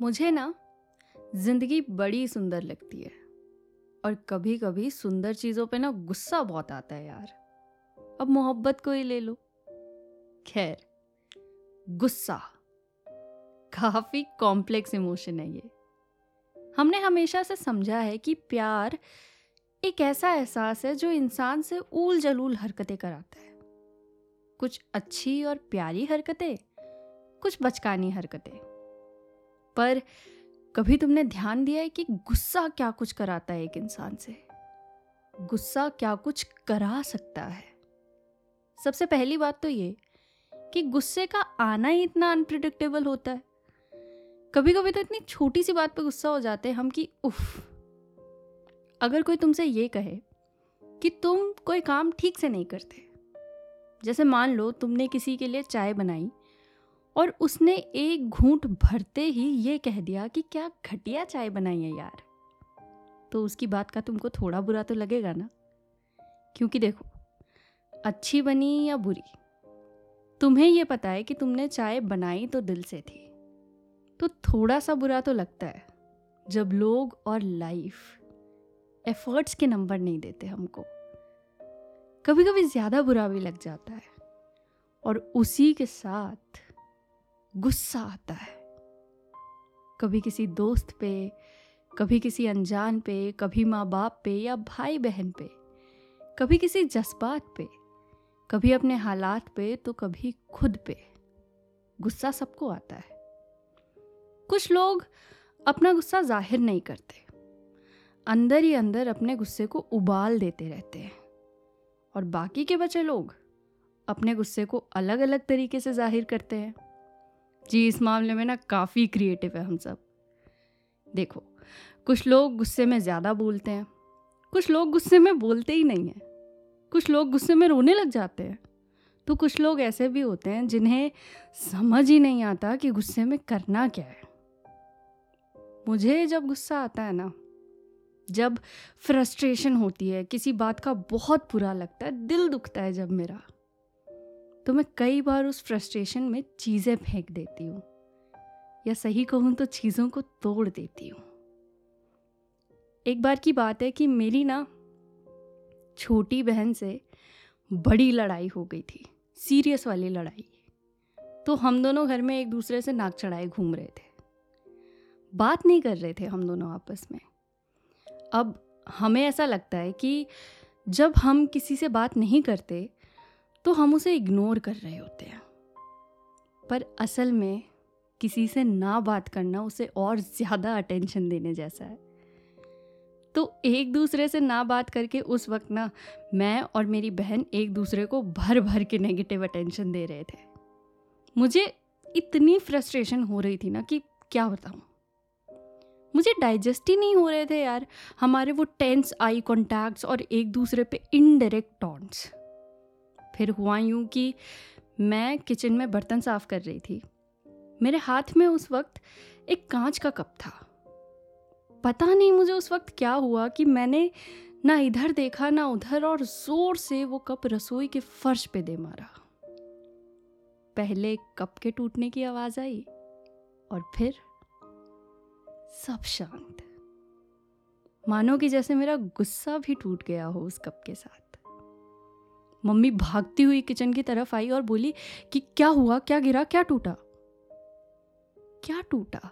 मुझे ना ज़िंदगी बड़ी सुंदर लगती है और कभी कभी सुंदर चीज़ों पे ना गुस्सा बहुत आता है यार। अब मोहब्बत को ही ले लो। खैर, गुस्सा काफ़ी कॉम्प्लेक्स इमोशन है ये। हमने हमेशा से समझा है कि प्यार एक ऐसा एहसास है जो इंसान से ऊल जलूल हरकतें कराता है। कुछ अच्छी और प्यारी हरकतें, कुछ बचकानी हरकतें। पर कभी तुमने ध्यान दिया है कि गुस्सा क्या कुछ कराता है एक इंसान से? गुस्सा क्या कुछ करा सकता है? सबसे पहली बात तो ये कि गुस्से का आना ही इतना अनप्रिडिक्टेबल होता है। कभी कभी तो इतनी छोटी सी बात पे गुस्सा हो जाते हैं हम कि, उफ, अगर कोई तुमसे ये कहे कि तुम कोई काम ठीक से नहीं करते, जैसे मान लो तुमने किसी के लिए चाय बनाई और उसने एक घूंट भरते ही ये कह दिया कि क्या घटिया चाय बनाई है यार। तो उसकी बात का तुमको थोड़ा बुरा तो लगेगा ना? क्योंकि देखो, अच्छी बनी या बुरी, तुम्हें यह पता है कि तुमने चाय बनाई तो दिल से थी। तो थोड़ा सा बुरा तो लगता है, जब लोग और लाइफ एफर्ट्स के नंबर नहीं देते हमको। कभी कभी ज़्यादा बुरा भी लग जाता है, और उसी के साथ गुस्सा आता है। कभी किसी दोस्त पे, कभी किसी अनजान पे, कभी माँ बाप पे या भाई बहन पे, कभी किसी जज्बात पे, कभी अपने हालात पे तो कभी खुद पे। गुस्सा सबको आता है। कुछ लोग अपना गुस्सा ज़ाहिर नहीं करते। अंदर ही अंदर अपने गुस्से को उबाल देते रहते हैं। और बाकी के बचे लोग अपने गुस्से को अलग अलग तरीके से ज़ाहिर करते हैं। जी, इस मामले में ना काफ़ी क्रिएटिव है हम सब। देखो, कुछ लोग गुस्से में ज़्यादा बोलते हैं, कुछ लोग गुस्से में बोलते ही नहीं हैं, कुछ लोग गुस्से में रोने लग जाते हैं। तो कुछ लोग ऐसे भी होते हैं जिन्हें समझ ही नहीं आता कि गुस्से में करना क्या है। मुझे जब गुस्सा आता है ना, जब फ्रस्ट्रेशन होती है, किसी बात का बहुत बुरा लगता है, दिल दुखता है जब मेरा तो मैं कई बार उस फ्रस्ट्रेशन में चीज़ें फेंक देती हूँ। या सही कहूँ तो चीज़ों को तोड़ देती हूँ। एक बार की बात है कि मेरी ना छोटी बहन से बड़ी लड़ाई हो गई थी सीरियस वाली लड़ाई। तो हम दोनों घर में एक दूसरे से नाक चढ़ाए घूम रहे थे। बात नहीं कर रहे थे हम दोनों आपस में। अब हमें ऐसा लगता है कि जब हम किसी से बात नहीं करते तो हम उसे इग्नोर कर रहे होते हैं। पर असल में किसी से ना बात करना उसे और ज़्यादा अटेंशन देने जैसा है। तो एक दूसरे से ना बात करके उस वक्त ना मैं और मेरी बहन एक दूसरे को भर भर के नेगेटिव अटेंशन दे रहे थे। मुझे इतनी फ्रस्ट्रेशन हो रही थी ना कि क्या बताऊँ? मुझे डाइजेस्ट ही नहीं हो रहे थे यार। हमारे वो टेंस आई कॉन्टैक्ट्स और एक दूसरे पे इनडायरेक्ट टॉन्ट्स फिर हुआ यूँ कि मैं किचन में बर्तन साफ़ कर रही थी। मेरे हाथ में उस वक्त एक कांच का कप था। पता नहीं मुझे उस वक्त क्या हुआ कि मैंने ना इधर देखा, ना उधर, और ज़ोर से वो कप रसोई के फर्श पे दे मारा। पहले कप के टूटने की आवाज़ आई और फिर सब शांत। मानो कि जैसे मेरा गुस्सा भी टूट गया हो उस कप के साथ। मम्मी भागती हुई किचन की तरफ़ आई और बोली कि क्या हुआ? क्या गिरा? क्या टूटा? क्या टूटा?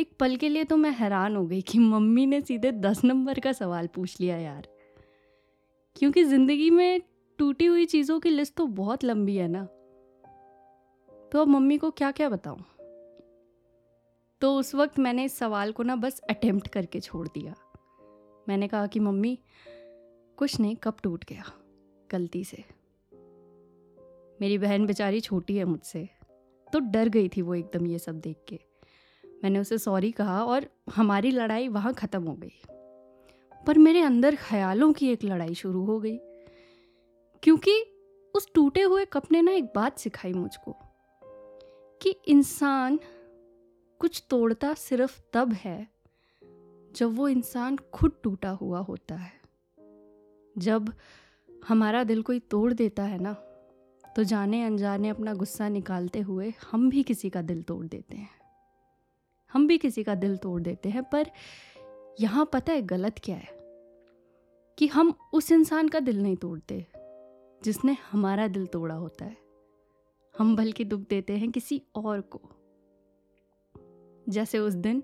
एक पल के लिए तो मैं हैरान हो गई कि मम्मी ने सीधे दस नंबर का सवाल पूछ लिया यार। क्योंकि ज़िंदगी में टूटी हुई चीज़ों की लिस्ट तो बहुत लंबी है ना। तो अब मम्मी को क्या क्या बताऊँ? तो उस वक्त मैंने इस सवाल को ना बस अटेम्प्ट करके छोड़ दिया। मैंने कहा कि मम्मी कुछ नहीं कब टूट गया, गलती से। मेरी बहन बेचारी छोटी है मुझसे तो डर गई थी वो एकदम ये सब देख के। मैंने उसे सॉरी कहा और हमारी लड़ाई वहाँ ख़त्म हो गई। पर मेरे अंदर ख्यालों की एक लड़ाई शुरू हो गई, क्योंकि उस टूटे हुए कप ने ना एक बात सिखाई मुझको, कि इंसान कुछ तोड़ता सिर्फ़ तब है, जब वो इंसान खुद टूटा हुआ होता है। जब हमारा दिल कोई तोड़ देता है ना तो जाने अनजाने अपना गुस्सा निकालते हुए हम भी किसी का दिल तोड़ देते हैं। हम भी किसी का दिल तोड़ देते हैं, पर यहाँ पता है गलत क्या है? कि हम उस इंसान का दिल नहीं तोड़ते, जिसने हमारा दिल तोड़ा होता है। हम बल्कि दुख देते हैं किसी और को। जैसे उस दिन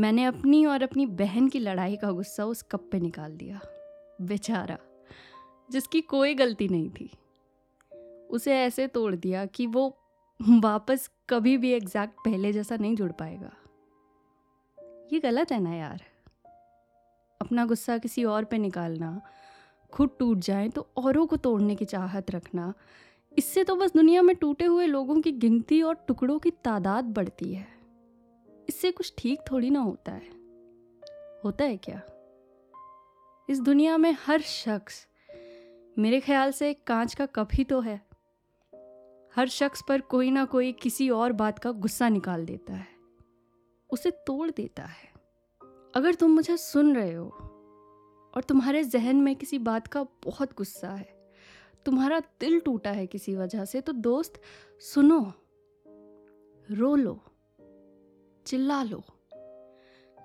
मैंने अपनी और अपनी बहन की लड़ाई का गुस्सा उस कप पे निकाल दिया। बेचारा, जिसकी कोई गलती नहीं थी। उसे ऐसे तोड़ दिया कि वो वापस कभी भी एग्जैक्ट पहले जैसा नहीं जुड़ पाएगा। ये गलत है ना यार। अपना गुस्सा किसी और पे निकालना, खुद टूट जाए तो औरों को तोड़ने की चाहत रखना, इससे तो बस दुनिया में टूटे हुए लोगों की गिनती और टुकड़ों की तादाद बढ़ती है। इससे कुछ ठीक थोड़ी ना होता है। होता है क्या? इस दुनिया में हर शख्स, मेरे ख्याल से कांच का कप ही तो है। हर शख्स पर कोई ना कोई किसी और बात का गुस्सा निकाल देता है। उसे तोड़ देता है। अगर तुम मुझे सुन रहे हो और तुम्हारे जहन में किसी बात का बहुत गुस्सा है, तुम्हारा दिल टूटा है किसी वजह से तो दोस्त, सुनो, रो लो, चिल्ला लो।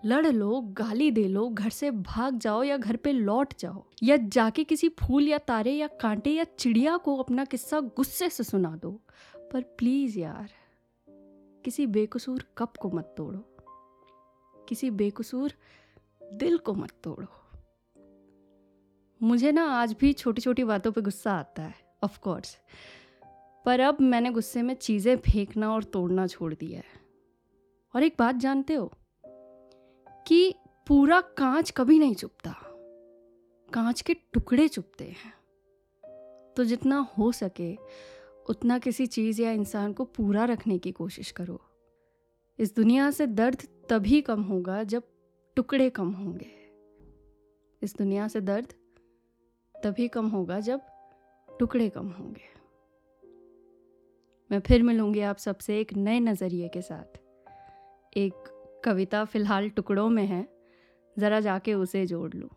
लड़ लो, गाली दे लो, घर से भाग जाओ या घर पे लौट जाओ, या जाके किसी फूल या तारे या कांटे या चिड़िया को अपना किस्सा गुस्से से सुना दो। पर प्लीज़ यार, किसी बेकसूर कप को मत तोड़ो। किसी बेकसूर दिल को मत तोड़ो। मुझे ना आज भी छोटी छोटी बातों पे गुस्सा आता है ऑफ़ कोर्स पर अब मैंने गुस्से में चीज़ें फेंकना और तोड़ना छोड़ दिया है। और एक बात जानते हो कि पूरा कांच कभी नहीं चुपता। कांच के टुकड़े चुपते हैं। तो जितना हो सके, उतना किसी चीज़ या इंसान को पूरा रखने की कोशिश करो। इस दुनिया से दर्द तभी कम होगा जब टुकड़े कम होंगे। इस दुनिया से दर्द तभी कम होगा जब टुकड़े कम होंगे। मैं फिर मिलूँगी आप सबसे एक नए नज़रिए के साथ। एक कविता फ़िलहाल टुकड़ों में है ज़रा जाके उसे जोड़ लूँ।